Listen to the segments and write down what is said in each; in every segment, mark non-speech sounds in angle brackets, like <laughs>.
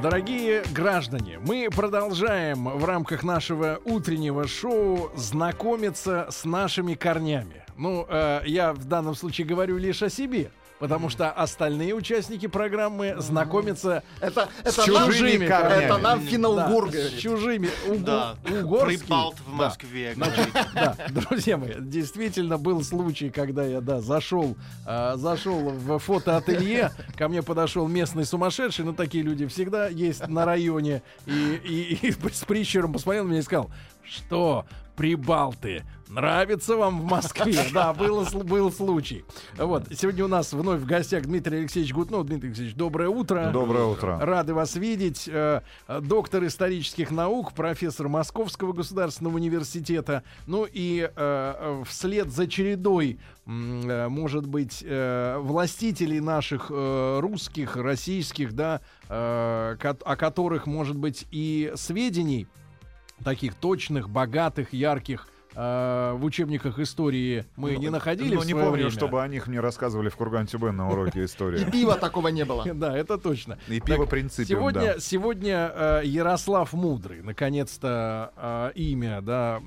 Дорогие граждане, мы продолжаем в рамках нашего утреннего шоу знакомиться с нашими корнями. Ну, э, я в данном случае говорю лишь о себе потому что остальные участники программы знакомятся Это, с это нам, чужими это корнями. нам финно-угор Да, с чужими. Угу, Да, угорский. Прибалт в Да. Москве. Да, друзья мои, действительно был случай, когда я, да, зашел, а, зашел в фотоателье, ко мне подошел местный сумасшедший, ну такие люди всегда есть на районе, и, и- и с прищером посмотрел на меня и сказал, что прибалты, нравится вам в Москве? <laughs> Да, был, был случай. Вот, сегодня у нас вновь в гостях Дмитрий Алексеевич Гутнов. Дмитрий Алексеевич, доброе утро. Доброе утро. Рады вас видеть. Э, Доктор исторических наук, профессор Московского государственного университета. Ну и э, вслед за чередой, э, может быть, э, властителей наших э, русских, российских, да, э, о которых, может быть, и сведений таких точных, богатых, ярких э, в учебниках истории мы не находили Ну, в не помню, время. чтобы о них мне рассказывали в Курган-Тюбе на уроке <laughs> И истории. пива такого не было. Да, это точно. И пиво принципиум, Сегодня, сегодня э, Ярослав Мудрый, наконец-то э, имя, да,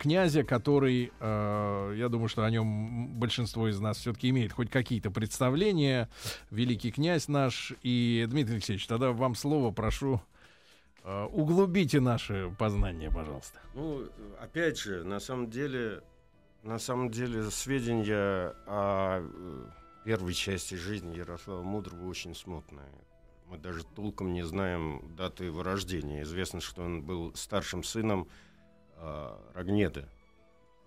князя, который, я думаю, что о нем большинство из нас все-таки имеет хоть какие-то представления. Великий князь наш. И, Дмитрий Алексеевич, тогда вам слово, прошу, углубите наше познание, пожалуйста. Ну, опять же, на самом деле, на самом деле, сведения о э, первой части жизни Ярослава Мудрого очень смутные. Мы даже толком не знаем даты его рождения. Известно, что он был старшим сыном э, Рогнеды,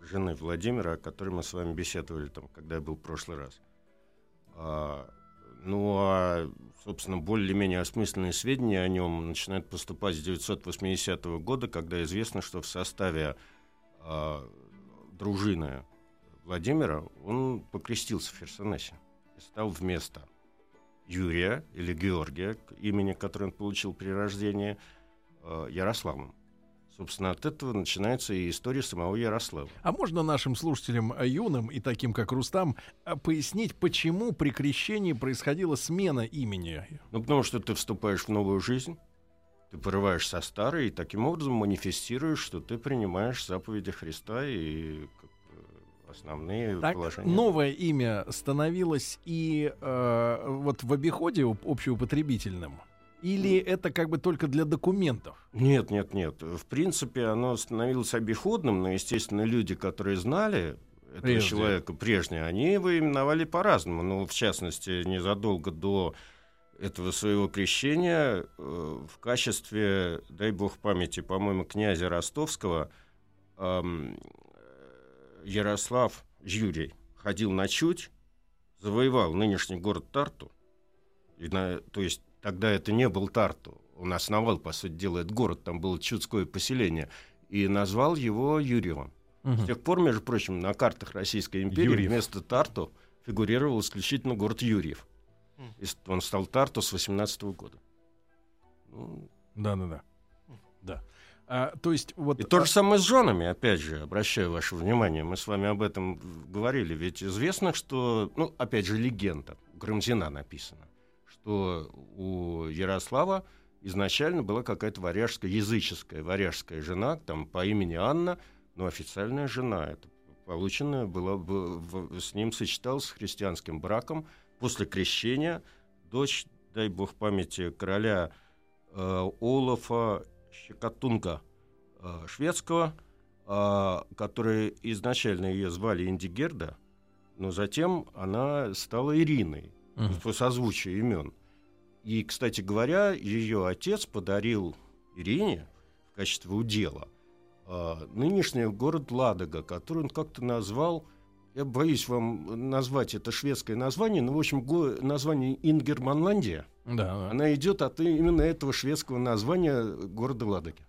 жены Владимира, о которой мы с вами беседовали, там, когда я был в прошлый раз. А, ну, а, собственно, более-менее осмысленные сведения о нем начинают поступать с 980 года, когда известно, что в составе а, дружины Владимира он покрестился в Херсонесе и стал вместо Юрия или Георгия, имени, которое он получил при рождении, а, Ярославом. Собственно, от этого начинается и история самого Ярослава. А можно нашим слушателям э, юным и таким, как Рустам, э, пояснить, почему при крещении происходила смена имени? Ну, потому что ты вступаешь в новую жизнь, ты порываешь со старой, и таким образом манифестируешь, что ты принимаешь заповеди Христа и основные Так, положения. новое имя становилось и э, вот в обиходе об- общеупотребительным? Или это как бы только для документов? Нет, нет, нет. В принципе, оно становилось обиходным, но, естественно, люди, которые знали этого Прежде. человека прежнее, они его именовали по-разному. Ну, в частности, незадолго до этого своего крещения э, в качестве, дай бог памяти, по-моему, князя Ростовского э, Ярослав Юрий ходил на Чуть, завоевал нынешний город Тарту, и на- то есть тогда это не был Тарту, он основал, по сути дела, этот город, там было чудское поселение, и назвал его Юрьевым. С тех пор, между прочим, на картах Российской империи Юрьев. вместо Тарту фигурировал исключительно город Юрьев. И он стал Тарту с 18 года. Ну, Да-да-да. Да. А, то есть вот... И то а, же самое с женами, опять же, обращаю ваше внимание, мы с вами об этом говорили, ведь известно, что, ну, опять же, легенда, Грамзина написано, что у Ярослава изначально была какая-то варяжская, языческая варяжская жена, там, по имени Анна, но официальная жена, это полученная была, в- с ним сочеталась с христианским браком после крещения, дочь, дай бог памяти, короля э, Олафа Щекотунга э, шведского, э, который изначально ее звали Индигерда, но затем она стала Ириной Мгм. по созвучию имен. И, кстати говоря, ее отец подарил Ирине в качестве удела э, нынешний город Ладога, который он как-то назвал, я боюсь вам назвать это шведское название, но, в общем, го- название Ингерманландия, Да, да. она идет от именно этого шведского названия города Ладоги.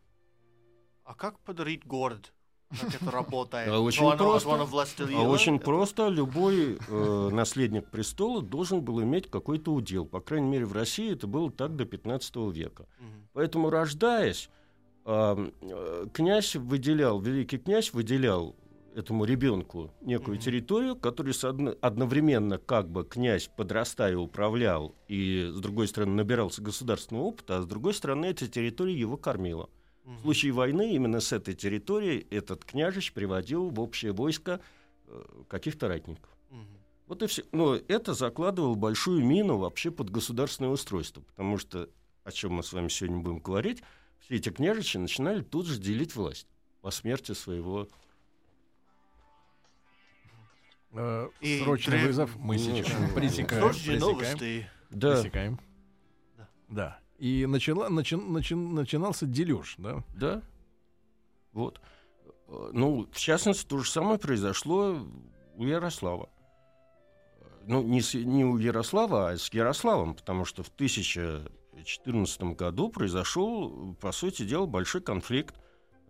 А как подарить город? Как это работает? А очень Ну, оно- просто. властелина? А очень Это- просто. Любой э, наследник престола должен был иметь какой-то удел. По крайней мере, в России это было так до 15 века. Поэтому, рождаясь, э, князь выделял, великий князь выделял этому ребенку некую Мгм. территорию, которую одно- одновременно как бы князь, подрастая, управлял, и, с другой стороны, набирался государственного опыта, а с другой стороны, эта территория его кормила. В случае войны именно с этой территории этот княжич приводил в общее войско э, каких-то ратников. Вот и все. Но это закладывало большую мину вообще под государственное устройство, потому что, о чем мы с вами сегодня будем говорить, все эти княжичи начинали тут же делить власть по смерти своего... Э, И Срочный древ- вызов. Мы Ну, сейчас пресекаем. Срочные пресекаем. новости. Да, Пресекаем. Да. Да. И начала, начи- начи- начинался дележ, да? да. Вот. Э, Ну, в частности, то же самое произошло у Ярослава. Ну, не, с- не у Ярослава, а с Ярославом, потому что в 1014 году произошел, по сути дела, большой конфликт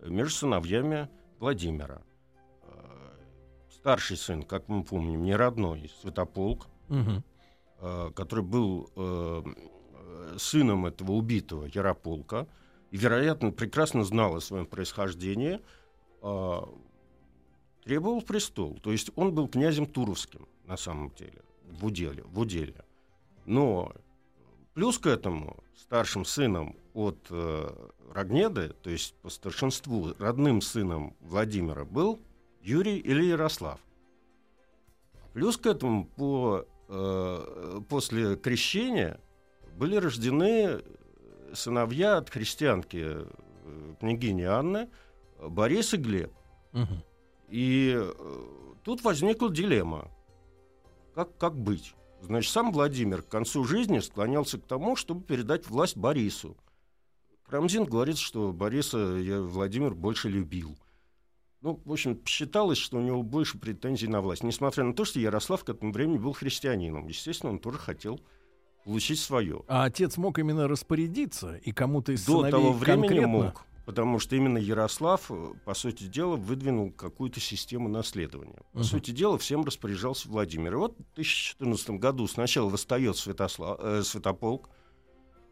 между сыновьями Владимира. Э, Старший сын, как мы помним, не родной, Святополк, э, который был сыном этого убитого Ярополка, и, вероятно, прекрасно знал о своем происхождении, э, требовал престол. То есть он был князем Туровским, на самом деле, в уделе. В уделе. Но плюс к этому старшим сыном от э, Рогнеды, то есть по старшинству родным сыном Владимира, был Юрий или Ярослав. Плюс к этому по, э, после крещения были рождены сыновья от христианки э, княгини Анны э, Борис и Глеб. Мгм. И э, тут возникла дилемма. Как, как быть? Значит, сам Владимир к концу жизни склонялся к тому, чтобы передать власть Борису. Крамзин говорит, что Бориса я, Владимир больше любил. Ну, в общем, считалось, что у него больше претензий на власть. Несмотря на то, что Ярослав к этому времени был христианином. Естественно, он тоже хотел получить свое. А отец мог именно распорядиться и кому-то из До того времени конкретно? мог. Потому что именно Ярослав, э, по сути дела, выдвинул какую-то систему наследования. По Мгм. сути дела, всем распоряжался Владимир. И вот в 2014 году сначала восстает Святослав, э, Святополк.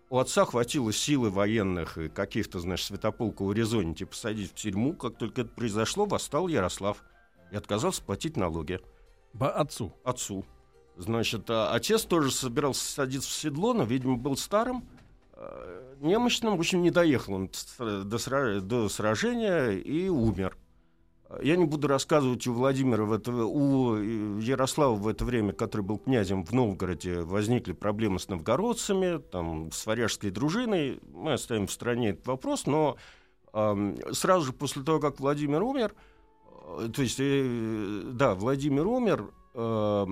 У отца хватило силы военных и каких-то, значит, Святополка урезонить и посадить в тюрьму. Как только это произошло, восстал Ярослав и отказался платить налоги По отцу. отцу. Значит, а отец тоже собирался садиться в седло, но, видимо, был старым, э, немощным. В общем, не доехал он до, до сражения и умер. Я не буду рассказывать у Владимира, в это, у э, Ярослава в это время, который был князем в Новгороде, возникли проблемы с новгородцами, там, с варяжской дружиной. Мы оставим в стороне этот вопрос, но ам, сразу же после того, как Владимир умер, э, то есть, э, да, Владимир умер, э,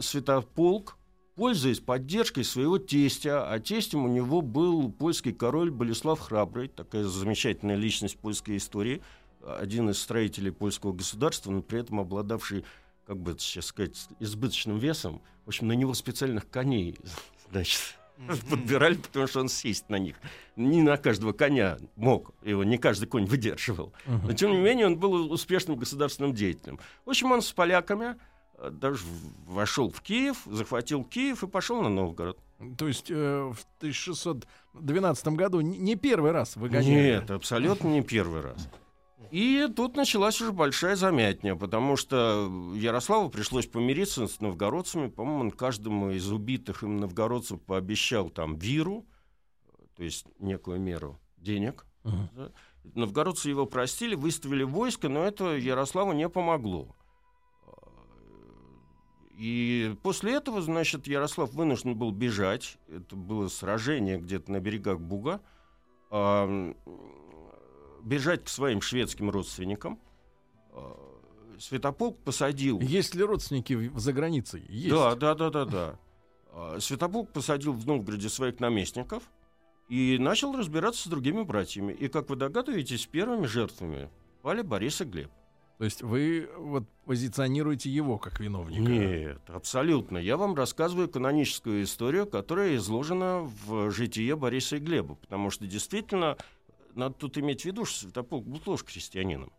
Святополк, пользуясь поддержкой своего тестя, а тестем у него был польский король Болеслав Храбрый, такая замечательная личность польской истории, один из строителей польского государства, но при этом обладавший, как бы это сейчас сказать, избыточным весом. В общем, на него специальных коней, <laughs> значит, подбирали, потому что он сесть на них. Не на каждого коня мог, его не каждый конь выдерживал. Но, тем не менее, он был успешным государственным деятелем. В общем, он с поляками даже в- вошел в Киев, захватил Киев и пошел на Новгород. То есть э, в 1612 году не первый раз выгоняли. Нет, абсолютно не первый раз. И тут началась уже большая замятня, потому что Ярославу пришлось помириться с новгородцами. По-моему, он каждому из убитых им новгородцев пообещал там виру, то есть некую меру денег. Да. Новгородцы его простили, выставили войско, но это Ярославу не помогло. И после этого, значит, Ярослав вынужден был бежать. Это было сражение где-то на берегах Буга. М, бежать к своим шведским родственникам. А, Святополк посадил... Есть ли родственники за границей? Есть. Да, да, да, да, да. А, Святополк посадил в Новгороде своих наместников и начал разбираться с другими братьями. И, как вы догадываетесь, первыми жертвами пали Борис и Глеб. То есть вы вот позиционируете его как виновника? Нет, абсолютно. Я вам рассказываю каноническую историю, которая изложена в житие Бориса и Глеба. Потому что действительно, надо тут иметь в виду, что Святополк был тоже крестьянином.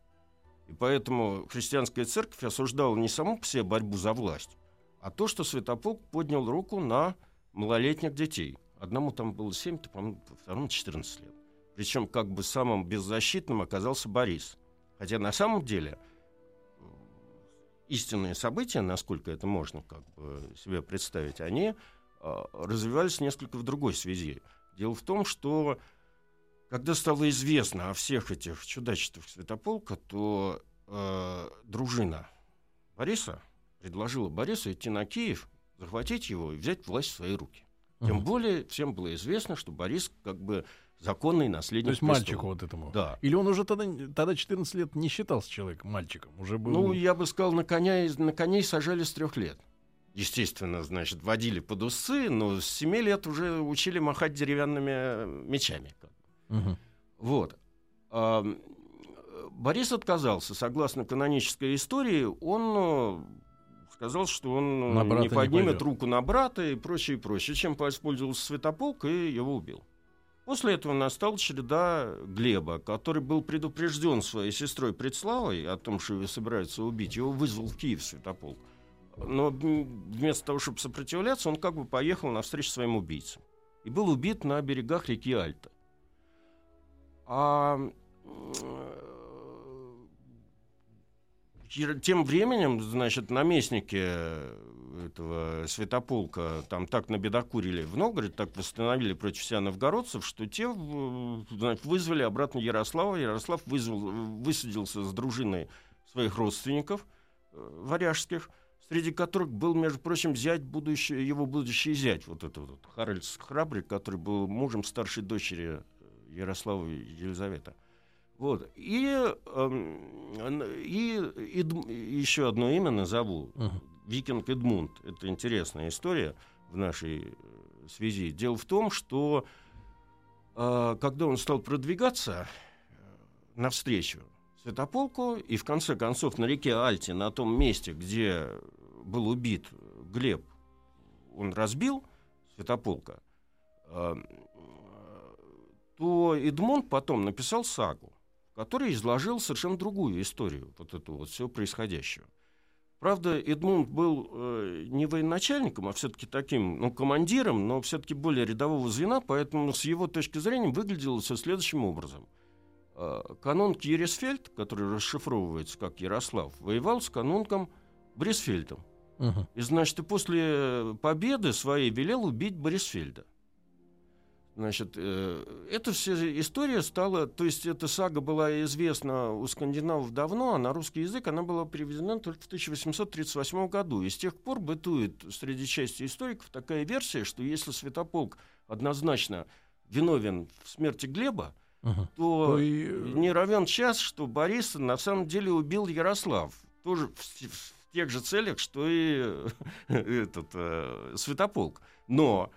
И поэтому христианская церковь осуждала не саму по себе борьбу за власть, а то, что Святополк поднял руку на малолетних детей. Одному там было 7, по-моему, второму 14 лет. Причем как бы самым беззащитным оказался Борис. Хотя на самом деле истинные события, насколько это можно как бы себе представить, они э, развивались несколько в другой связи. Дело в том, что когда стало известно о всех этих чудачествах Святополка, то э, дружина Бориса предложила Борису идти на Киев, захватить его и взять власть в свои руки. Тем более всем было известно, что Борис как бы законный наследник То есть престола. мальчику вот этому. Да. Или он уже тогда, тогда 14 лет не считался человеком, мальчиком. Уже был... Ну, я бы сказал, на, коня, на коней сажали с трех лет. Естественно, значит, водили под усы, но с семи лет уже учили махать деревянными э, мечами. Мгм. Вот. А, Борис отказался. Согласно канонической истории, он э, сказал, что он э, не не поднимет пойдет. руку на брата и прочее, и прочее, чем воспользовался Святополк и его убил. После этого настала череда Глеба, который был предупрежден своей сестрой Предславой о том, что его собираются убить. Его вызвал в Киев Святополк. Но вместо того, чтобы сопротивляться, он как бы поехал навстречу своим убийцам. И был убит на берегах реки Альта. А э, тем временем, значит, наместники этого святополка там так набедокурили в Новгород, так восстановили против себя новгородцев, что те в- значит, вызвали обратно Ярослава. Ярослав вызвал, высадился с дружиной своих родственников э, варяжских, среди которых был, между прочим, зять будущий, его будущий зять, вот этот вот Харальд Храбрый, который был мужем старшей дочери э, Ярослава и Елизавета. Вот. И, эм, и, Эдм- еще одно имя назову. Мгм. Викинг Эдмунд. Это интересная история в нашей э, связи. Дело в том, что э, когда он стал продвигаться э, навстречу Святополку, и в конце концов на реке Альте, на том месте, где был убит Глеб, он разбил Святополка, то Эдмунд потом написал сагу, в которой изложил совершенно другую историю вот этого вот всего происходящего. Правда, Эдмунд был э, не военачальником, а все-таки таким, ну, командиром, но все-таки более рядового звена, поэтому с его точки зрения выглядело все следующим образом. Э, канонг Ересфельд, который расшифровывается как Ярослав, воевал с канунгом Брисфельдом. Мгм. И, значит, и после победы своей велел убить Борисфельда. Значит, э, эта вся история стала, то есть эта сага была известна у скандинавов давно, а на русский язык она была переведена только в 1838 году. И с тех пор бытует среди части историков такая версия, что если Святополк однозначно виновен в смерти Глеба, Мгм. то и, э, не равен час, что Бориса на самом деле убил Ярослав. Тоже в, в тех же целях, что и <laughs> этот э, Святополк. Но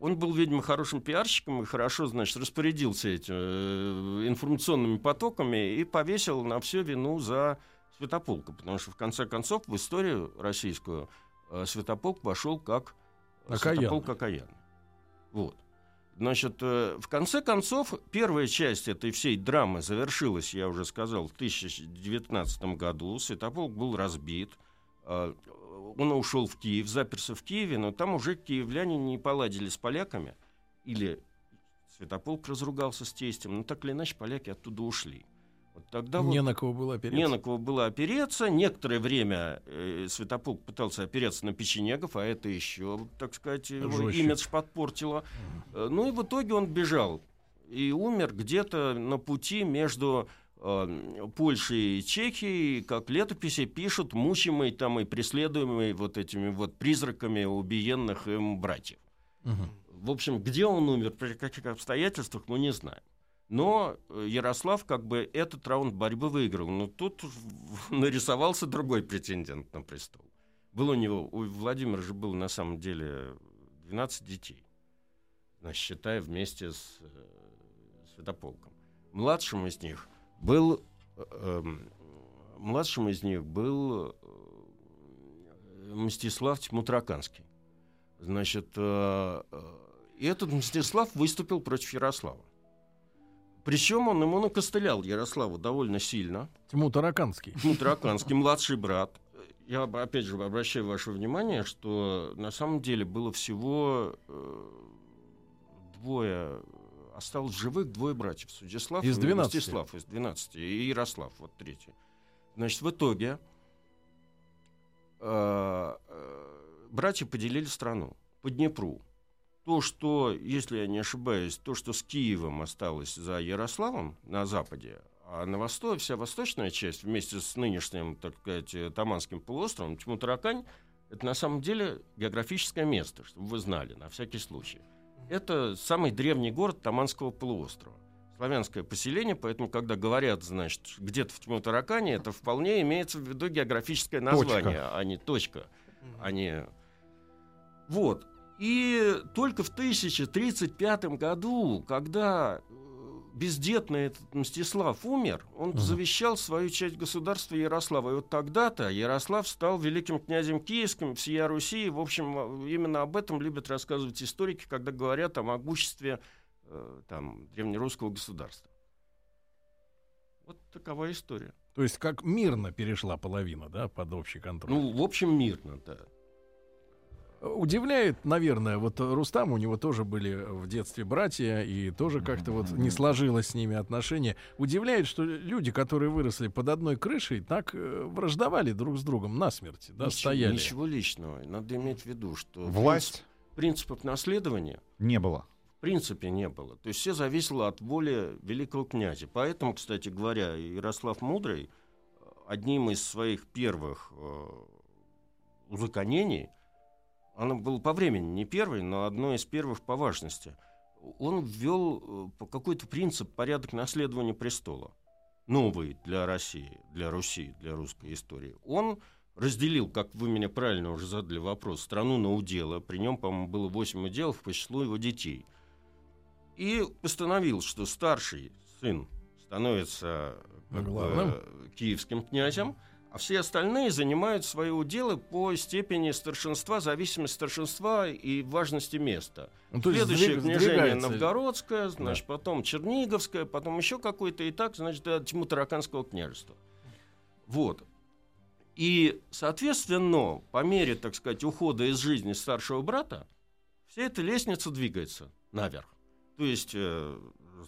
он был, видимо, хорошим пиарщиком и хорошо, значит, распорядился этими э, информационными потоками и повесил на всю вину за Святополка. Потому что, в конце концов, в историю российскую э, Святополк вошел как Окаянный. Святополк окаянный. Вот. Значит, э, в конце концов, первая часть этой всей драмы завершилась, я уже сказал, в 2019 году. Святополк был разбит. э, Он ушел в Киев, заперся в Киеве, но там уже киевляне не поладили с поляками. Или Святополк разругался с тестем. Но так или иначе, поляки оттуда ушли. Вот тогда вот- не на кого было опереться. не на кого было опереться. Некоторое время э, Святополк пытался опереться на печенегов, а это еще, так сказать, его Жестче. имидж подпортило. Э, Ну и в итоге он бежал и умер где-то на пути между э, Польшей и Чехией, как летописи пишут, мучимый там и преследуемый вот этими вот призраками убиенных им братьев. Мгм. В общем, где он умер, при каких обстоятельствах, мы не знаем. Но э, Ярослав как бы этот раунд борьбы выиграл. Но тут <laughs> нарисовался другой претендент на престол. Был у него, у Владимира же было на самом деле 12 детей. Значит, считая вместе с э, Святополком. Младшим из них был... э, младшим из них был э, Мстислав Тьмутраканский. Значит, э, э, и этот Мстислав выступил против Ярослава. Причем он ему накостылял Ярославу довольно сильно. Тьму Тараканский. Тьму Тараканский, младший брат. Я опять же обращаю ваше внимание, что на самом деле было всего э, двое, осталось живых двое братьев. Судислав Из и 12. Мстислав из 12. И Ярослав, вот третий. Значит, в итоге э, э, братья поделили страну по Днепру. То, что, если я не ошибаюсь, то, что с Киевом осталось за Ярославом на западе, а на востоке, вся восточная часть вместе с нынешним, так сказать, Таманским полуостровом, Тьму-Таракань, это на самом деле географическое место, чтобы вы знали, на всякий случай. Это самый древний город Таманского полуострова. Славянское поселение, поэтому, когда говорят, значит, где-то в Тьму-Таракане, это вполне имеется в виду географическое название, а не точка. А не... Вот. И только в 1035 году, когда бездетный этот Мстислав умер, он Мгм. завещал свою часть государства Ярослава. И вот тогда-то Ярослав стал великим князем киевским всея Руси. В общем, э, именно об этом любят рассказывать историки, когда говорят о могуществе э, там, древнерусского государства. Вот такова история. То есть как мирно перешла половина, да, под общий контроль. Ну, в общем, мирно, да. Удивляет, наверное, вот Рустам, у него тоже были в детстве братья, и тоже как-то вот не сложилось с ними отношения. Удивляет, что люди, которые выросли под одной крышей, так э, враждовали друг с другом насмерть, да, Ничего- стояли. Ничего личного. Надо иметь в виду, что Власть принцип- принципов наследования не было. в принципе не было. То есть все зависело от воли великого князя. Поэтому, кстати говоря, Ярослав Мудрый одним из своих первых э, узаконений, оно было по времени не первый, но одно из первых по важности, он ввел э, какой-то принцип порядок наследования престола. Новый для России, для Руси, для русской истории. Он разделил, как вы меня правильно уже задали вопрос, страну на уделы. При нем, по-моему, было 8 уделов по числу его детей. И постановил, что старший сын становится как бы, э, киевским князем, а все остальные занимают свои уделы по степени старшинства, зависимости старшинства и важности места. Ну, то Следующее сдвиг- княжение сдвигается. Новгородское, значит, потом Черниговское, потом еще какое-то, и так, значит, до Тьму-Тараканского княжества. Вот. И, соответственно, по мере, так сказать, ухода из жизни старшего брата, вся эта лестница двигается наверх. То есть, э,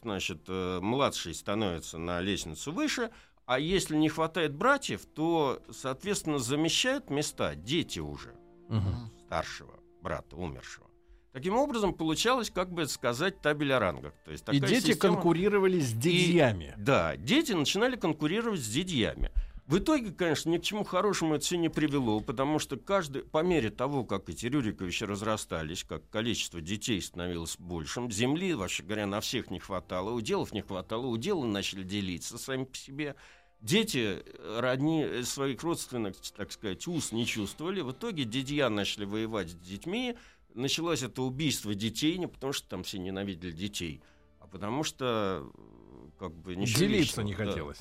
значит, э, младший становится на лестницу выше, а если не хватает братьев, то, соответственно, замещают места дети уже Мгм. старшего брата, умершего. Таким образом, получалось, как бы сказать, табель о рангах. То есть И такая дети система- конкурировали с дядьями. Да, дети начинали конкурировать с дядьями. В итоге, конечно, ни к чему хорошему это все не привело, потому что каждый, по мере того, как эти Рюриковичи разрастались, как количество детей становилось большим, земли, вообще говоря, на всех не хватало, уделов не хватало, уделы начали делиться сами по себе. Дети э, родни э, своих родственных, так сказать, уз не чувствовали. В итоге дядья начали воевать с детьми. Началось это убийство детей, не потому что там все ненавидели детей, а потому что э, как бы ничего Делиться личного, не да. хотелось.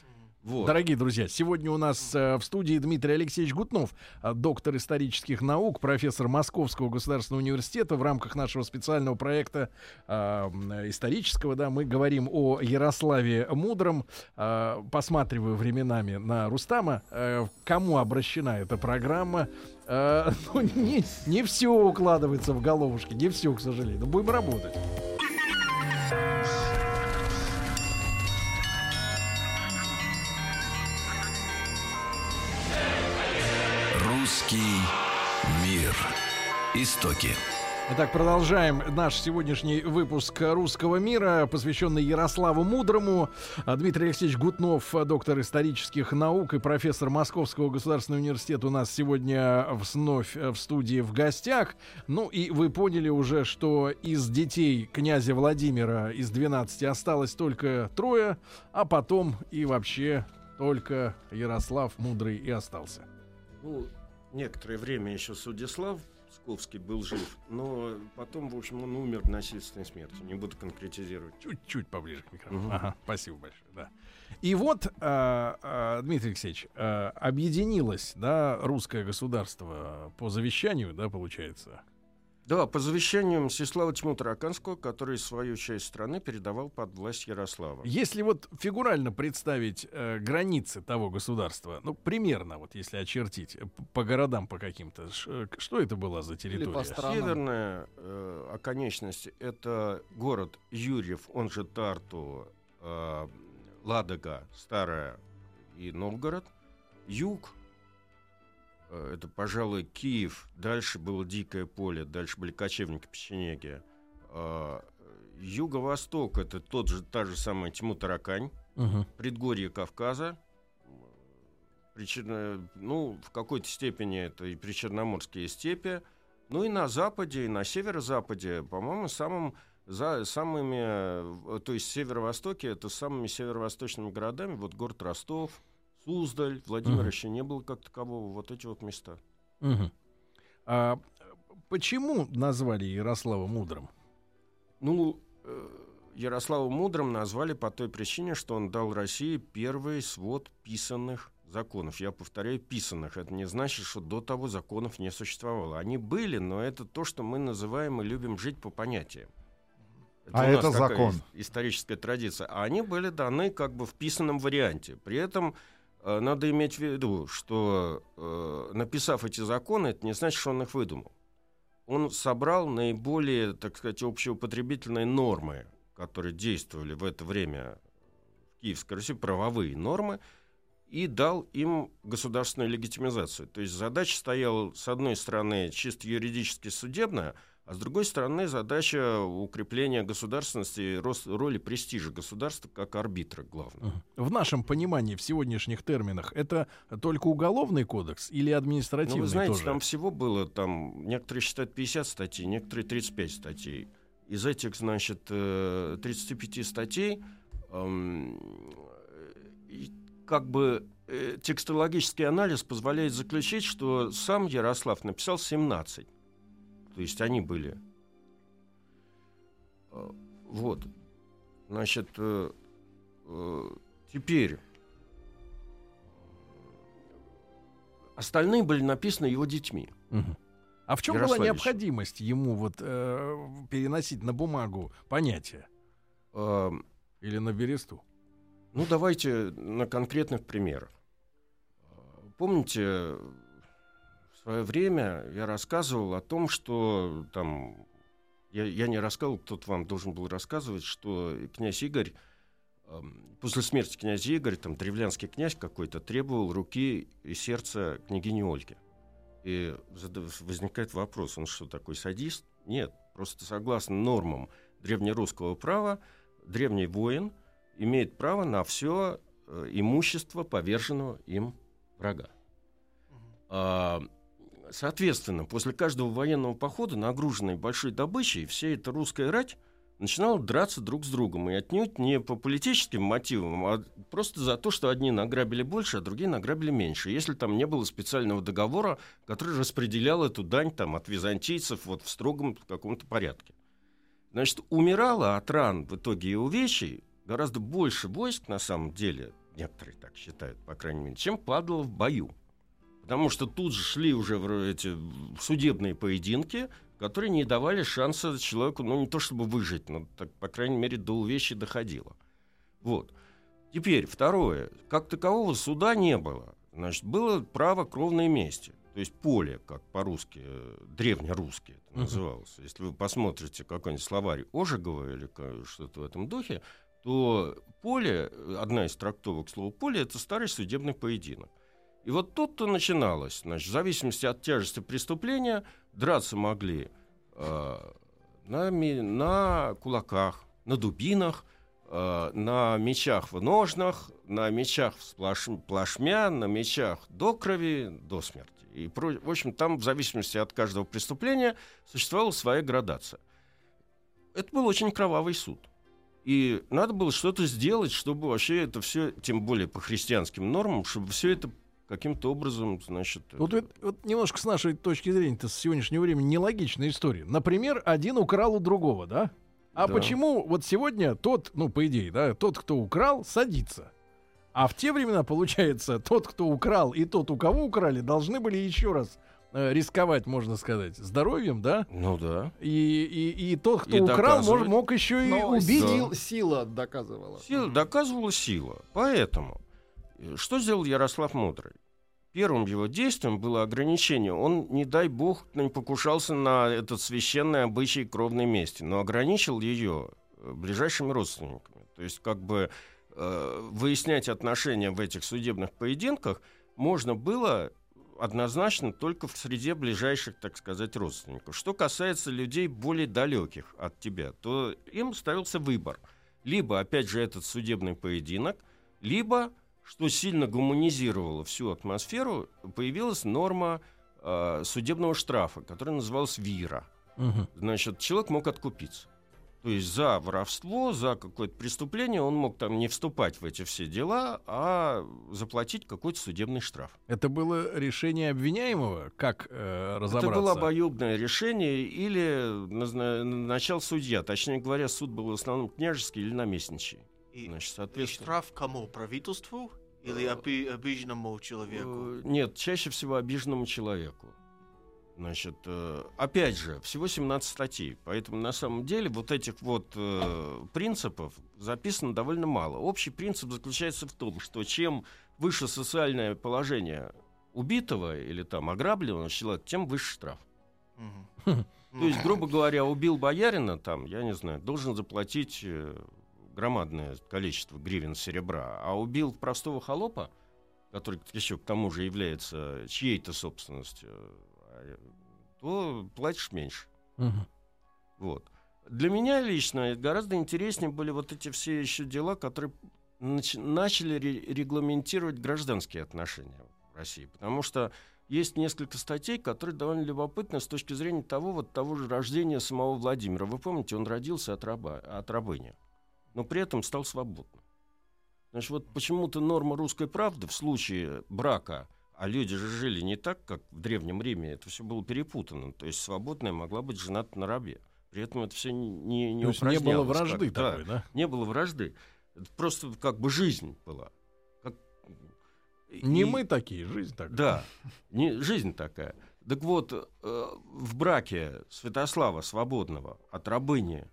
Вот. Дорогие друзья, сегодня у нас э, в студии Дмитрий Алексеевич Гутнов, э, доктор исторических наук, профессор Московского государственного университета. В рамках нашего специального проекта э, исторического, да, мы говорим о Ярославе Мудром. Э, посматриваю временами на Рустама. Кому обращена эта программа? <laughs> Ну, не, не все укладывается в головушки, не все, к сожалению. Но будем работать. Истоки. Итак, продолжаем наш сегодняшний выпуск «Русского мира», посвященный Ярославу Мудрому. Дмитрий Алексеевич Гутнов, доктор исторических наук и профессор Московского государственного университета у нас сегодня вновь в студии в гостях. Ну и вы поняли уже, что из детей князя Владимира из 12 осталось только трое, а потом и вообще только Ярослав Мудрый и остался. Ну, некоторое время еще Судислав Псковский был жив, но потом, в общем, он умер насильственной смертью. Не буду конкретизировать. Чуть-чуть поближе к микрофону. Мгм. Ага, спасибо большое. Да. И вот, а, а, Дмитрий Алексеевич, а, объединилось, да, русское государство по завещанию, да, получается. Да, по завещанию Мстислава Тиму-Тараканского, который свою часть страны передавал под власть Ярослава. Если вот фигурально представить э, границы того государства, ну, примерно, вот если очертить, э, по городам по каким-то, ш- э, что это была за территория? по странам. Северная э, оконечность — это город Юрьев, он же Тарту, э, Ладога, Старая и Новгород. Юг это, пожалуй, Киев. Дальше было Дикое поле, дальше были кочевники, печенеги. Э, Юго-восток — это тот же, та же самая Тьму-Таракань, Мгм. предгорье Кавказа. Причерно- ну, в какой-то степени это и причерноморские степи. Ну и на западе, и на северо-западе, по-моему, самым, за, самыми, э, то есть северо-востоке, это самыми северо-восточными городами, вот город Ростов, Суздаль, Владимир Мгм. еще не было как такового, вот эти вот места. Мгм. А почему назвали Ярослава мудрым? Ну, э, Ярослава Мудрым назвали по той причине, что он дал России первый свод писанных законов. Я повторяю, писанных. Это не значит, что до того законов не существовало. Они были, но это то, что мы называем и любим жить по понятиям. А у нас это такая закон. ис- историческая традиция. А они были даны как бы в писанном варианте. При этом надо иметь в виду, что э, написав эти законы, это не значит, что он их выдумал. Он собрал наиболее, так сказать, общеупотребительные нормы, которые действовали в это время в Киевской Руси, правовые нормы, и дал им государственную легитимизацию. То есть задача стояла, с одной стороны, чисто юридически судебная, а с другой стороны, задача укрепления государственности и рост, роли престижа государства как арбитра главного. В нашем понимании, в сегодняшних терминах, это только уголовный кодекс или Ну, административный вы знаете, тоже? там всего было, там, некоторые считают 50 статей, некоторые 35 статей. Из этих, значит, э, 35 статей, эм, и как бы э, текстологический анализ позволяет заключить, что сам Ярослав написал 17. То есть они были. Э, Вот. Значит, э, э, теперь остальные были написаны его детьми. А в чем была необходимость ему вот э, переносить на бумагу понятия Эм, или на бересту? Ну, давайте на конкретных примерах. Э, Помните, свое время я рассказывал о том, что там... Я, я не рассказывал, кто-то вам должен был рассказывать, что князь Игорь, эм, после смерти князя Игоря, там, древлянский князь какой-то требовал руки и сердца княгини Ольги. И возникает вопрос, он что, такой садист? Нет, просто согласно нормам древнерусского права, древний воин имеет право на все имущество поверженного им врага. А, соответственно, после каждого военного похода, нагруженной большой добычей, вся эта русская рать начинала драться друг с другом. И отнюдь не по политическим мотивам, а просто за то, что одни награбили больше, а другие награбили меньше. Если там не было специального договора, который распределял эту дань там, от византийцев вот, в строгом каком-то порядке. Значит, умирало от ран в итоге и увечий гораздо больше войск, на самом деле, некоторые так считают, по крайней мере, чем падало в бою. Потому что тут же шли уже эти судебные поединки, которые не давали шанса человеку, ну, не то чтобы выжить, но, так, по крайней мере, до увечья доходило. Вот. Теперь, второе. Как такового суда не было. Значит, было право кровной мести. То есть поле, как по-русски, э, древнерусски это называлось. Если вы посмотрите какой-нибудь словарь Ожегова или что-то в этом духе, то поле, э, одна из трактовок слова поле, это старый судебный поединок. И вот тут-то начиналось. Значит, в зависимости от тяжести преступления драться могли э, на, на кулаках, на дубинах, э, на мечах в ножнах, на мечах сплаш- плашмя, на мечах до крови, до смерти. И, в общем, там в зависимости от каждого преступления существовала своя градация. Это был очень кровавый суд. И надо было что-то сделать, чтобы вообще это все, тем более по христианским нормам, чтобы все это каким-то образом, значит... Вот, это- это- вот немножко с нашей точки зрения, с сегодняшнего времени, нелогичная история. Например, один украл у другого, да? А Да. почему вот сегодня тот, ну, по идее, да, тот, кто украл, садится? А в те времена, получается, тот, кто украл, и тот, у кого украли, должны были еще раз э, рисковать, можно сказать, здоровьем, да? Ну да. И, и, и тот, кто И украл, мож- доказывать. мог еще и Но убить. сил- сила доказывала. Сила, доказывала сила. Поэтому, что сделал Ярослав Мудрый? Первым его действием было ограничение. Он, не дай бог, не покушался на этот священный обычай кровной мести, но ограничил ее э, ближайшими родственниками. То есть, как бы э, выяснять отношения в этих судебных поединках можно было однозначно только в среде ближайших, так сказать, родственников. Что касается людей более далеких от тебя, то им ставился выбор. Либо, опять же, этот судебный поединок, либо, что сильно гуманизировало всю атмосферу, появилась норма э, судебного штрафа, которая называлась ВИРа. Мгм. Значит, человек мог откупиться. То есть за воровство, за какое-то преступление он мог там не вступать в эти все дела, а заплатить какой-то судебный штраф. Это было решение обвиняемого, как э, разобраться? Это было обоюдное решение или назна- назначал судья. Точнее говоря, суд был в основном княжеский или наместничий. И, Значит, и соответственно... штраф кому? Правительству или оби- обиженному человеку? Э, Нет, чаще всего обиженному человеку. Значит, э, опять же, всего 17 статей, поэтому на самом деле вот этих вот э, принципов записано довольно мало. Общий принцип заключается в том, что чем выше социальное положение убитого или там ограбленного человека, тем выше штраф. Мгм. То есть, грубо говоря, убил боярина, там, я не знаю, должен заплатить э, громадное количество гривен серебра, а убил простого холопа, который еще к тому же является чьей-то собственностью, а, то платишь меньше. Мгм. Вот. Для меня лично гораздо интереснее были вот эти все еще дела, которые нач- начали ре- регламентировать гражданские отношения в России. Потому что есть несколько статей, которые довольно любопытны с точки зрения того, вот, того же рождения самого Владимира. Вы помните, он родился от, раба, от рабыни, но при этом стал свободным. Значит, вот почему-то норма русской правды в случае брака, а люди же жили не так, как в Древнем Риме, это все было перепутано. То есть свободная могла быть жената на рабе. При этом это все не, не То есть не было вражды как- да, такой, да? не было вражды. Это просто как бы жизнь была. Как... Не и- мы такие, жизнь такая. Да, не, жизнь такая. Так вот, э, в браке Святослава Свободного от рабыни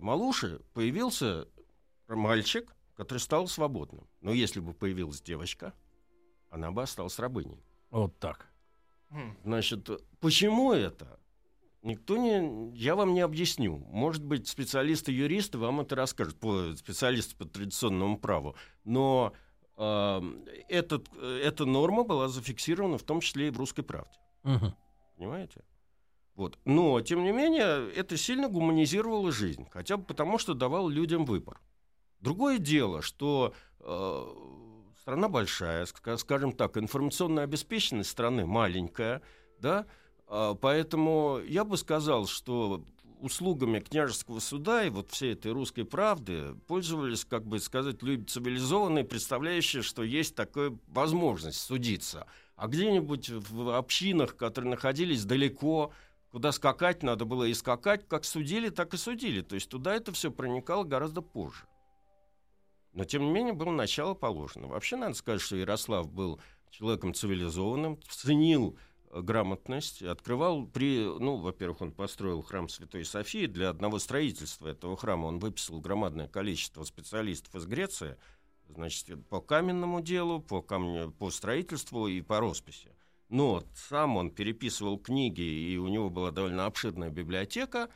Малуши появился мальчик, который стал свободным. Но если бы появилась девочка, она бы осталась рабыней. Вот так. Хм. Значит, почему это? Никто не... Я вам не объясню. Может быть, специалисты-юристы вам это расскажут, по, специалисты по традиционному праву. Но э, этот, эта норма была зафиксирована в том числе и в «Русской правде». Мгм. Понимаете? Вот. Но, тем не менее, это сильно гуманизировало жизнь. Хотя бы потому, что давало людям выбор. Другое дело, что э, страна большая, ска- скажем так, информационная обеспеченность страны маленькая, да, а, поэтому я бы сказал, что услугами княжеского суда и вот всей этой русской правды пользовались, как бы сказать, люди цивилизованные, представляющие, что есть такая возможность судиться. А где-нибудь в общинах, которые находились далеко, куда скакать надо было и скакать, как судили, так и судили. То есть туда это все проникало гораздо позже. Но, тем не менее, было начало положено. Вообще, надо сказать, что Ярослав был человеком цивилизованным, ценил э, грамотность, открывал при... Ну, во-первых, он построил храм Святой Софии. Для одного строительства этого храма он выписал громадное количество специалистов из Греции, значит, по каменному делу, по, камне, по строительству и по росписи. Но сам он переписывал книги, и у него была довольно обширная библиотека,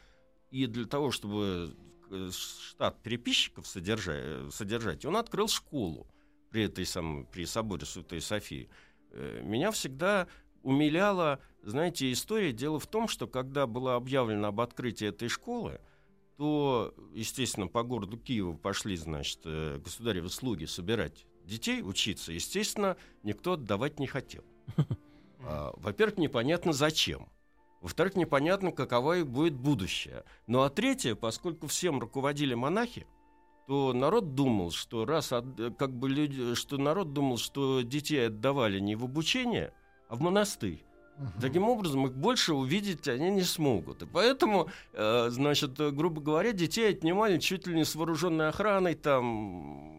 и для того, чтобы э, штат переписчиков содержать, содержать, он открыл школу при этой самой, при соборе Святой Софии. Э, Меня всегда умиляла, знаете, история. Дело в том, что когда было объявлено об открытии этой школы, то, естественно, по городу Киеву пошли, значит, э, государевы слуги собирать детей учиться. Естественно, никто отдавать не хотел. <laughs> А, Во-первых, непонятно зачем. Во-вторых, непонятно, каково и будет будущее. Ну а третье, поскольку всем руководили монахи, то народ думал, что раз от- э, как бы люди, что народ думал, что детей отдавали не в обучение, а в монастырь. Таким образом, их больше увидеть они не смогут. И поэтому, э, значит, э, грубо говоря, детей отнимали чуть ли не с вооруженной охраной, там,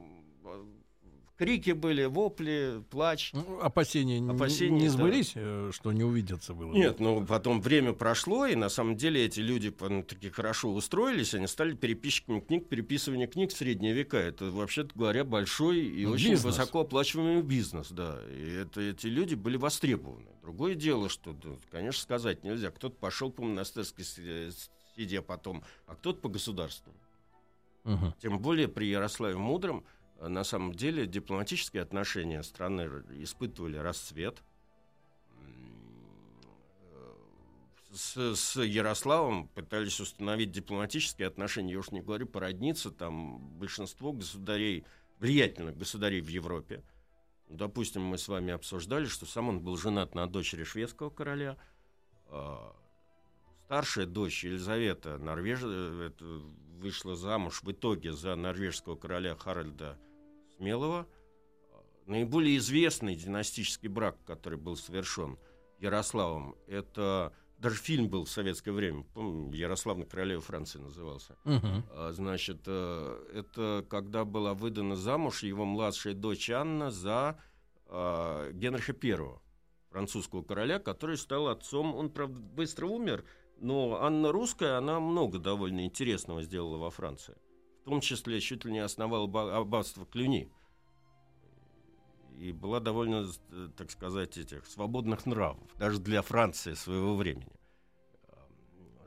крики были, вопли, плач. Ну, Опасения, не- Опасения, не да. сбылись, э, что не увидятся было? Нет, ну потом время прошло, и на самом деле эти люди ну, таки хорошо устроились, они стали переписчиками книг, переписывание книг в средние века. Это, вообще-то говоря, большой и Ну, очень бизнес. высокооплачиваемый бизнес, да. И это, эти люди были востребованы. Другое дело, что, да, конечно, сказать нельзя. Кто-то пошел по монастырской с- среде потом, а кто-то по государственному. Мгм. Тем более при Ярославе Мудром э, на самом деле дипломатические отношения страны испытывали расцвет. Э, С, с Ярославом пытались установить дипломатические отношения, я уж не говорю породниться, там большинство государей, влиятельных государей в Европе. Допустим, мы с вами обсуждали, что сам он был женат на дочери шведского короля. А, Старшая дочь Елизавета Норвеж... э, вышла замуж в итоге за норвежского короля Харальда Смелого. Наиболее известный династический брак, который был совершен Ярославом, это даже фильм был в советское время, помню, Ярославна королева Франции назывался. А, Значит, э, это когда была выдана замуж его младшая дочь Анна за а, Генриха I, французского короля, который стал отцом. Он, правда, быстро умер, но Анна Русская, она много довольно интересного сделала во Франции. Том числе чуть ли не основала ба- аббатство Клюни. И была довольно, э, так сказать, этих свободных нравов, даже для Франции своего времени.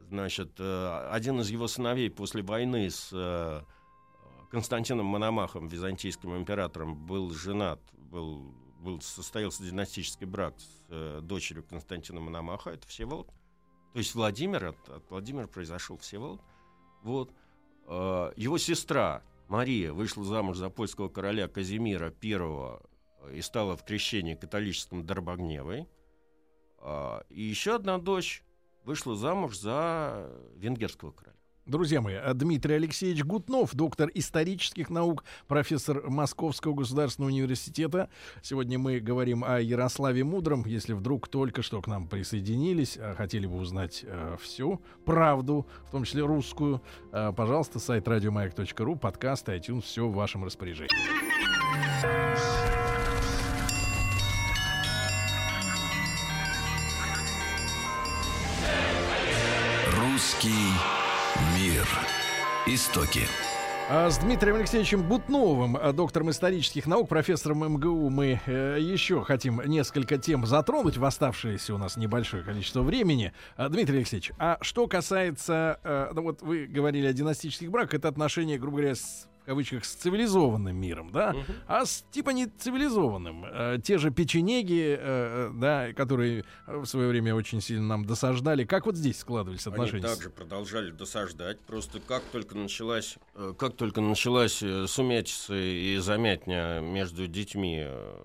Значит, э, один из его сыновей после войны с э, Константином Мономахом, византийским императором, был женат, был, был, состоялся династический брак с дочерью Константина Мономаха, это Всеволод. То есть Владимир, от, от Владимира произошел Всеволод. Вот. Э, Его сестра Мария вышла замуж за польского короля Казимира I и стала в крещении католическим Дорбогневой. А, И еще одна дочь вышла замуж за венгерского короля. Друзья мои, а Дмитрий Алексеевич Гутнов, доктор исторических наук, профессор Московского государственного университета. Сегодня мы говорим о Ярославе Мудром. Если вдруг только что к нам присоединились, а хотели бы узнать э, всю правду, в том числе русскую, э, пожалуйста, сайт радиомаяк.ру, подкасты, iTunes, все в вашем распоряжении. Русский мир. Истоки. А с Дмитрием Алексеевичем Бутновым, а, доктором исторических наук, профессором МГУ, мы э, еще хотим несколько тем затронуть в оставшееся у нас небольшое количество времени. А, Дмитрий Алексеевич, а что касается, э, ну вот вы говорили о династических браках, это отношение, грубо говоря, с, в кавычках, с цивилизованным миром, да? А с типа не цивилизованным. Э, те же печенеги, э, э, да, которые в свое время очень сильно нам досаждали. Как вот здесь складывались отношения? Они также продолжали досаждать. Просто как только началась, э, как только началась э, сумятица и замятня между детьми э,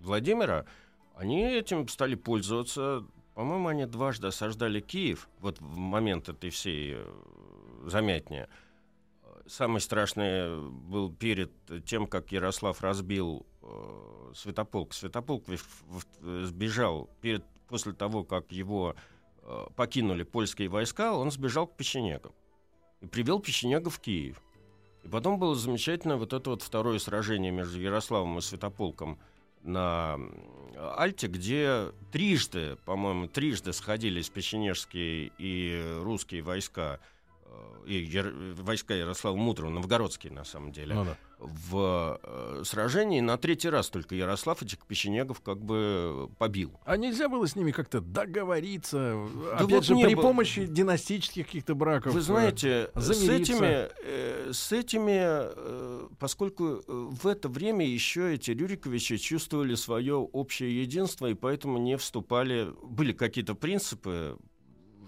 Владимира, они этим стали пользоваться. По-моему, они дважды осаждали Киев вот в момент этой всей замятни. Самый страшный был перед тем, как Ярослав разбил э, Святополк. Святополк сбежал перед, после того, как его э, покинули польские войска, он сбежал к печенегам и привел печенегов в Киев. И потом было замечательно вот это вот второе сражение между Ярославом и Святополком на м, Альте, где трижды, по-моему, трижды сходились печенежские и русские войска, э, и Яр- войска Ярослава Мудрого, новгородские на самом деле, Ну да. в э, сражении. На третий раз только Ярослав этих печенегов как бы побил. А нельзя было с ними как-то договориться, Да опять вот же, при было. помощи династических каких-то браков? Вы э, знаете, с замириться. этими, э, с этими э, поскольку э, в это время еще эти Рюриковичи чувствовали свое общее единство, и поэтому не вступали, были какие-то принципы,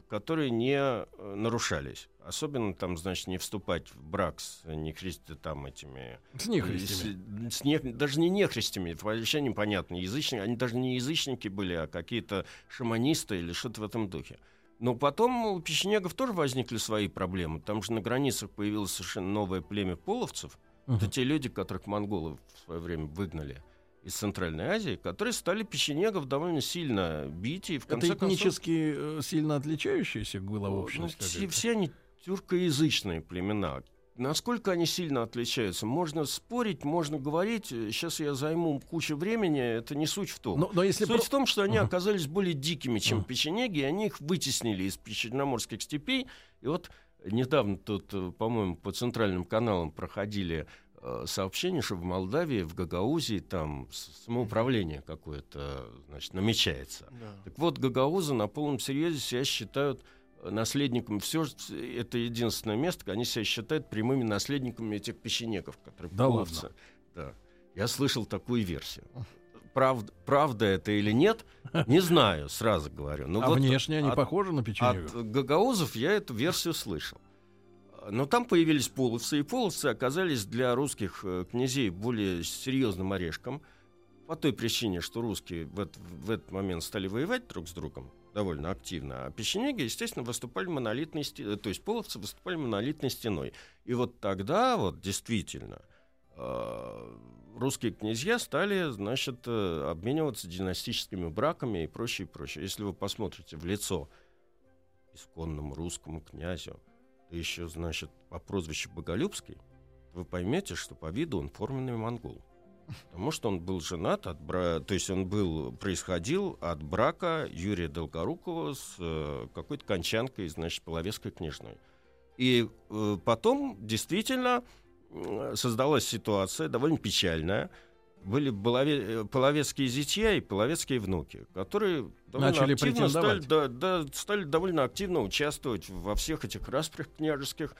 которые не э, нарушались. Особенно там, значит, не вступать в брак с нехристи, там этими... С нехристями. С, с не- даже не нехристями, это вообще непонятно. Язычники, они даже не язычники были, а какие-то шаманисты или что-то в этом духе. Но потом у печенегов тоже возникли свои проблемы. Там же на границах появилось совершенно новое племя половцев. Это Мгм. те люди, которых монголы в свое время выгнали из Центральной Азии, которые стали печенегов довольно сильно бить. И в Это конце концов... этнически э, сильно отличающиеся было Ну, общность? все, какая-то? все они тюркоязычные племена. насколько они сильно отличаются? Можно спорить, можно говорить. Сейчас я займу кучу времени, это не суть в том. Но, но если Суть про- в том, что они Ага. оказались более дикими, чем Ага. печенеги, и они их вытеснили из причерноморских степей. И вот недавно тут, по-моему, по центральным каналам проходили э, сообщения, что в Молдавии, в Гагаузии там самоуправление какое-то, значит, намечается. Да. Так вот, гагаузы на полном серьезе себя считают наследниками. Все это единственное место, они себя считают прямыми наследниками этих печенегов, которые Да половцы. Да. Я слышал такую версию. Правда, правда это или нет, не знаю, сразу говорю. Но а вот внешне они от- похожи на печенегов? от гагаузов я эту версию слышал. Но там появились половцы, и половцы оказались для русских э, князей более серьезным орешком. По той причине, что русские в, эт- в этот момент стали воевать друг с другом довольно активно, а печенеги, естественно, выступали монолитной стеной, то есть половцы выступали монолитной стеной. И вот тогда вот действительно э, русские князья стали, значит, э, обмениваться династическими браками и прочее, и прочее. Если вы посмотрите в лицо исконному русскому князю, да еще, значит, по прозвищу Боголюбский, вы поймете, что по виду он форменный монгол. Потому что он был женат от бра... то есть он был, происходил от брака Юрия Долгорукова с э, какой-то кончанкой, значит, половецкой княжной. И э, потом действительно создалась ситуация довольно печальная. Были полове- э, половецкие зятья и половецкие внуки, которые Начали активно стали, да, да, стали довольно активно участвовать во всех этих распрях княжеских,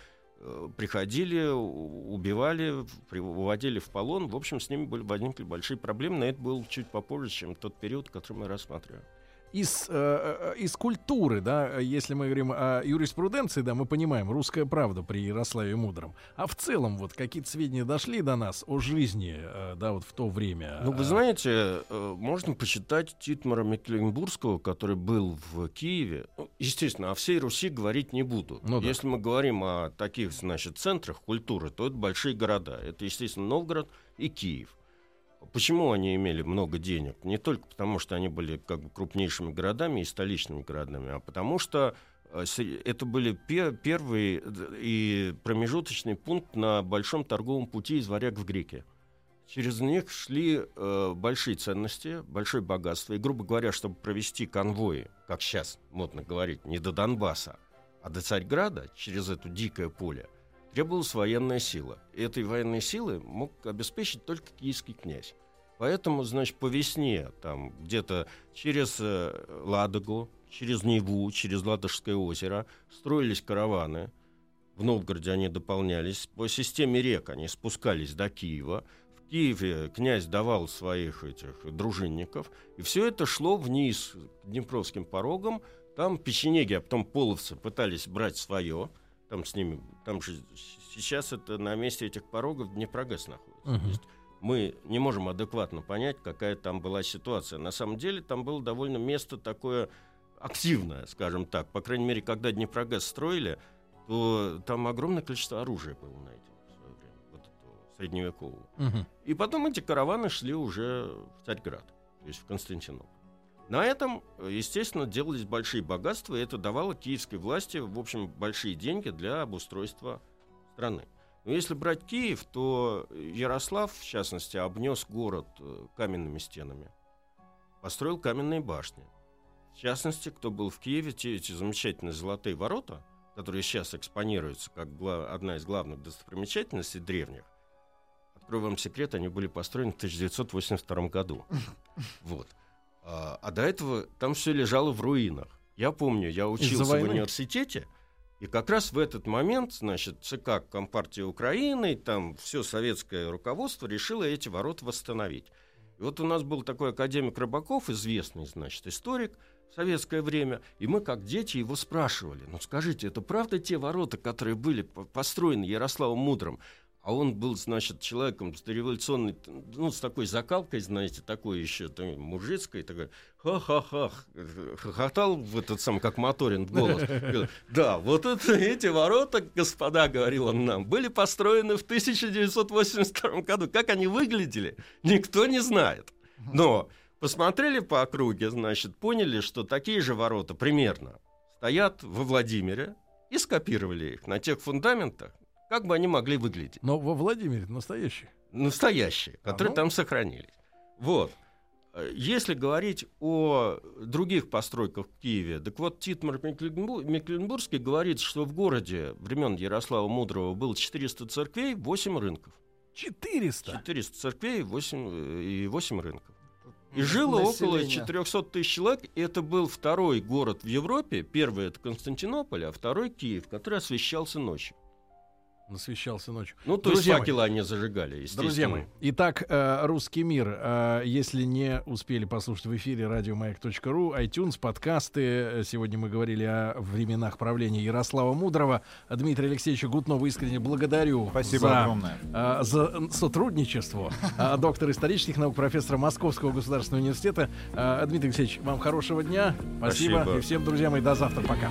приходили, у- убивали, уводили в полон. В общем, с ними были, возникли большие проблемы, но это было чуть попозже, чем тот период, который мы рассматриваем. Из, э, э, из культуры, да, если мы говорим о юриспруденции, да, мы понимаем, русская правда при Ярославе Мудром. А в целом, вот какие-то сведения дошли до нас о жизни, э, да, вот в то время. Ну, вы знаете, э, можно почитать Титмара Мекленбургского, который был в Киеве. Ну, естественно, о всей Руси говорить не буду. Ну да. Если мы говорим о таких, значит, центрах культуры, то это большие города. Это, естественно, Новгород и Киев. Почему они имели много денег? Не только потому, что они были как бы крупнейшими городами и столичными городами, а потому что э, это были пе- первый э, и промежуточный пункт на большом торговом пути из Варяг в Греки. Через них шли э, большие ценности, большое богатство. И, грубо говоря, чтобы провести конвои, как сейчас модно говорить, не до Донбасса, а до Царьграда, через это дикое поле, требовалась военная сила. И этой военной силы мог обеспечить только киевский князь. Поэтому, значит, по весне, там, где-то через э, Ладогу, через Неву, через Ладожское озеро строились караваны. В Новгороде они дополнялись. По системе рек они спускались до Киева. В Киеве князь давал своих этих дружинников. И все это шло вниз к Днепровским порогам. Там печенеги, а потом половцы пытались брать свое. Там с ними, там же сейчас это на месте этих порогов Днепрогэс находится. Мгм. То есть мы не можем адекватно понять, какая там была ситуация. На самом деле там было довольно место такое активное, скажем так. По крайней мере, когда Днепрогэс строили, то там огромное количество оружия было найдено в свое время, вот этого средневекового. мгм. И потом эти караваны шли уже в Царьград, то есть в Константинополь. На этом, естественно, делались большие богатства, и это давало киевской власти, в общем, большие деньги для обустройства страны. Но если брать Киев, то Ярослав, в частности, обнес город э, каменными стенами, построил каменные башни. В частности, кто был в Киеве, те эти замечательные золотые ворота, которые сейчас экспонируются как одна из главных достопримечательностей древних, Открою вам секрет, они были построены в 1982 году. <laughs> Вот. А, а до этого там все лежало в руинах. Я помню, я учился в университете, и как раз в этот момент, значит, ЦК Компартии Украины, там все советское руководство решило эти ворота восстановить. И вот у нас был такой академик Рыбаков, известный, значит, историк в советское время, и мы, как дети, его спрашивали, ну скажите, это правда те ворота, которые были по- построены Ярославом Мудрым? А он был, значит, человеком с дореволюционной, ну, с такой закалкой, знаете, такой еще такой мужицкой, такой, ха-ха-ха, хохотал в этот сам, как Моторин голос. Да, вот это, эти ворота, господа, говорил он нам, были построены в 1982 году. Как они выглядели, никто не знает. Но посмотрели по округе, значит, поняли, что такие же ворота примерно стоят во Владимире и скопировали их на тех фундаментах, как бы они могли выглядеть. Но во Владимире настоящий. Настоящие, которые ну. там сохранились. Вот. Э, Если говорить о других постройках в Киеве, так вот Титмар Мекленбу- Мекленбургский говорит, что в городе времен Ярослава Мудрого было 400 церквей, 8 рынков. 400. 400 церквей 8, и 8 рынков. И жило около Население. 400 тысяч человек. И это был второй город в Европе. Первый это Константинополь, а второй Киев, который освещался ночью. Насвещался ночью. Ну, то Друзья есть мои. факелы они зажигали, естественно. Друзья мои, итак, э, «Русский мир». Э, Если не успели послушать в эфире радиомаяк.ру, iTunes, подкасты. Э, Сегодня мы говорили о временах правления Ярослава Мудрого. Дмитрия Алексеевича Гутнова искренне благодарю Спасибо за, огромное. э, за сотрудничество. Доктор исторических наук, профессора Московского государственного университета. Дмитрий Алексеевич, вам хорошего дня. Спасибо. Спасибо. И всем, друзья мои, до завтра. Пока.